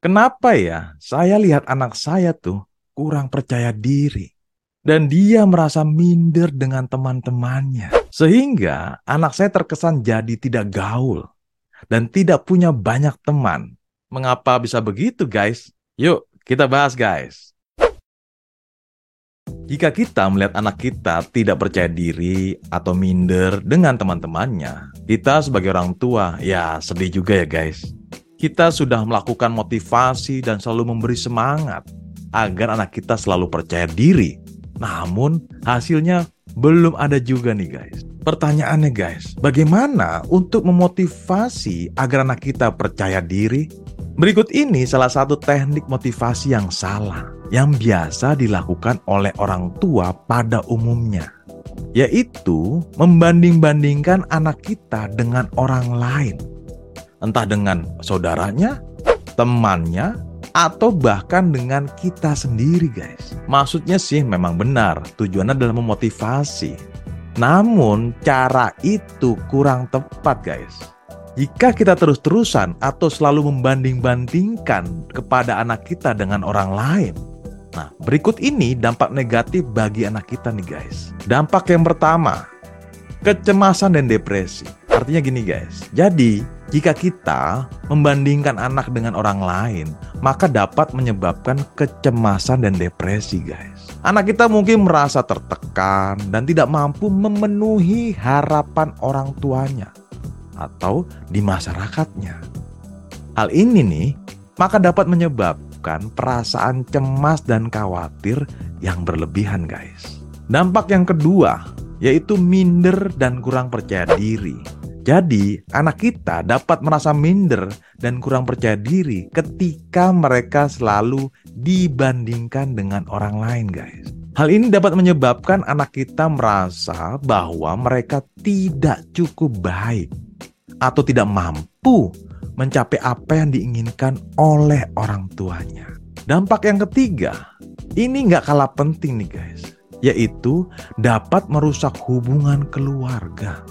Kenapa ya saya lihat anak saya tuh kurang percaya diri dan dia merasa minder dengan teman-temannya. Sehingga anak saya terkesan jadi tidak gaul dan tidak punya banyak teman. Mengapa bisa begitu, guys? Yuk, kita bahas, guys. Jika kita melihat anak kita tidak percaya diri atau minder dengan teman-temannya, kita sebagai orang tua ya sedih juga ya, guys. Kita sudah melakukan motivasi dan selalu memberi semangat agar anak kita selalu percaya diri. Namun, hasilnya belum ada juga nih guys. Pertanyaannya guys, bagaimana untuk memotivasi agar anak kita percaya diri? Berikut ini salah satu teknik motivasi yang salah yang biasa dilakukan oleh orang tua pada umumnya, yaitu membanding-bandingkan anak kita dengan orang lain entah dengan saudaranya, temannya, atau bahkan dengan kita sendiri guys. Maksudnya sih memang benar, tujuannya adalah memotivasi. Namun cara itu kurang tepat guys. Jika kita terus-terusan atau selalu membanding-bandingkan kepada anak kita dengan orang lain, Nah, berikut ini dampak negatif bagi anak kita nih guys. Dampak yang pertama, kecemasan dan depresi. Artinya gini guys, jadi jika kita membandingkan anak dengan orang lain, maka dapat menyebabkan kecemasan dan depresi, guys. Anak kita mungkin merasa tertekan dan tidak mampu memenuhi harapan orang tuanya atau di masyarakatnya. Hal ini nih, maka dapat menyebabkan perasaan cemas dan khawatir yang berlebihan, guys. Dampak yang kedua yaitu minder dan kurang percaya diri. Jadi, anak kita dapat merasa minder dan kurang percaya diri ketika mereka selalu dibandingkan dengan orang lain, guys. Hal ini dapat menyebabkan anak kita merasa bahwa mereka tidak cukup baik atau tidak mampu mencapai apa yang diinginkan oleh orang tuanya. Dampak yang ketiga, ini nggak kalah penting nih guys, yaitu dapat merusak hubungan keluarga.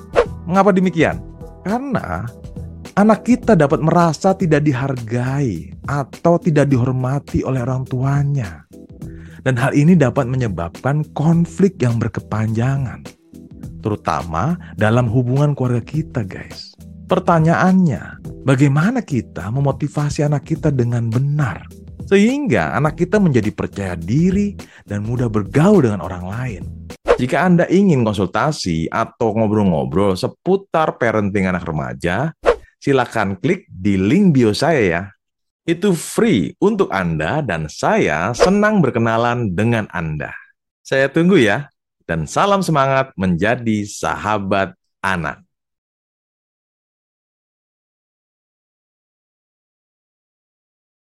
Mengapa demikian? Karena anak kita dapat merasa tidak dihargai atau tidak dihormati oleh orang tuanya. Dan hal ini dapat menyebabkan konflik yang berkepanjangan. Terutama dalam hubungan keluarga kita guys. Pertanyaannya, bagaimana kita memotivasi anak kita dengan benar? Sehingga anak kita menjadi percaya diri dan mudah bergaul dengan orang lain. Jika Anda ingin konsultasi atau ngobrol-ngobrol seputar parenting anak remaja, silakan klik di link bio saya ya. Itu free untuk Anda dan saya senang berkenalan dengan Anda. Saya tunggu ya, dan salam semangat menjadi sahabat anak.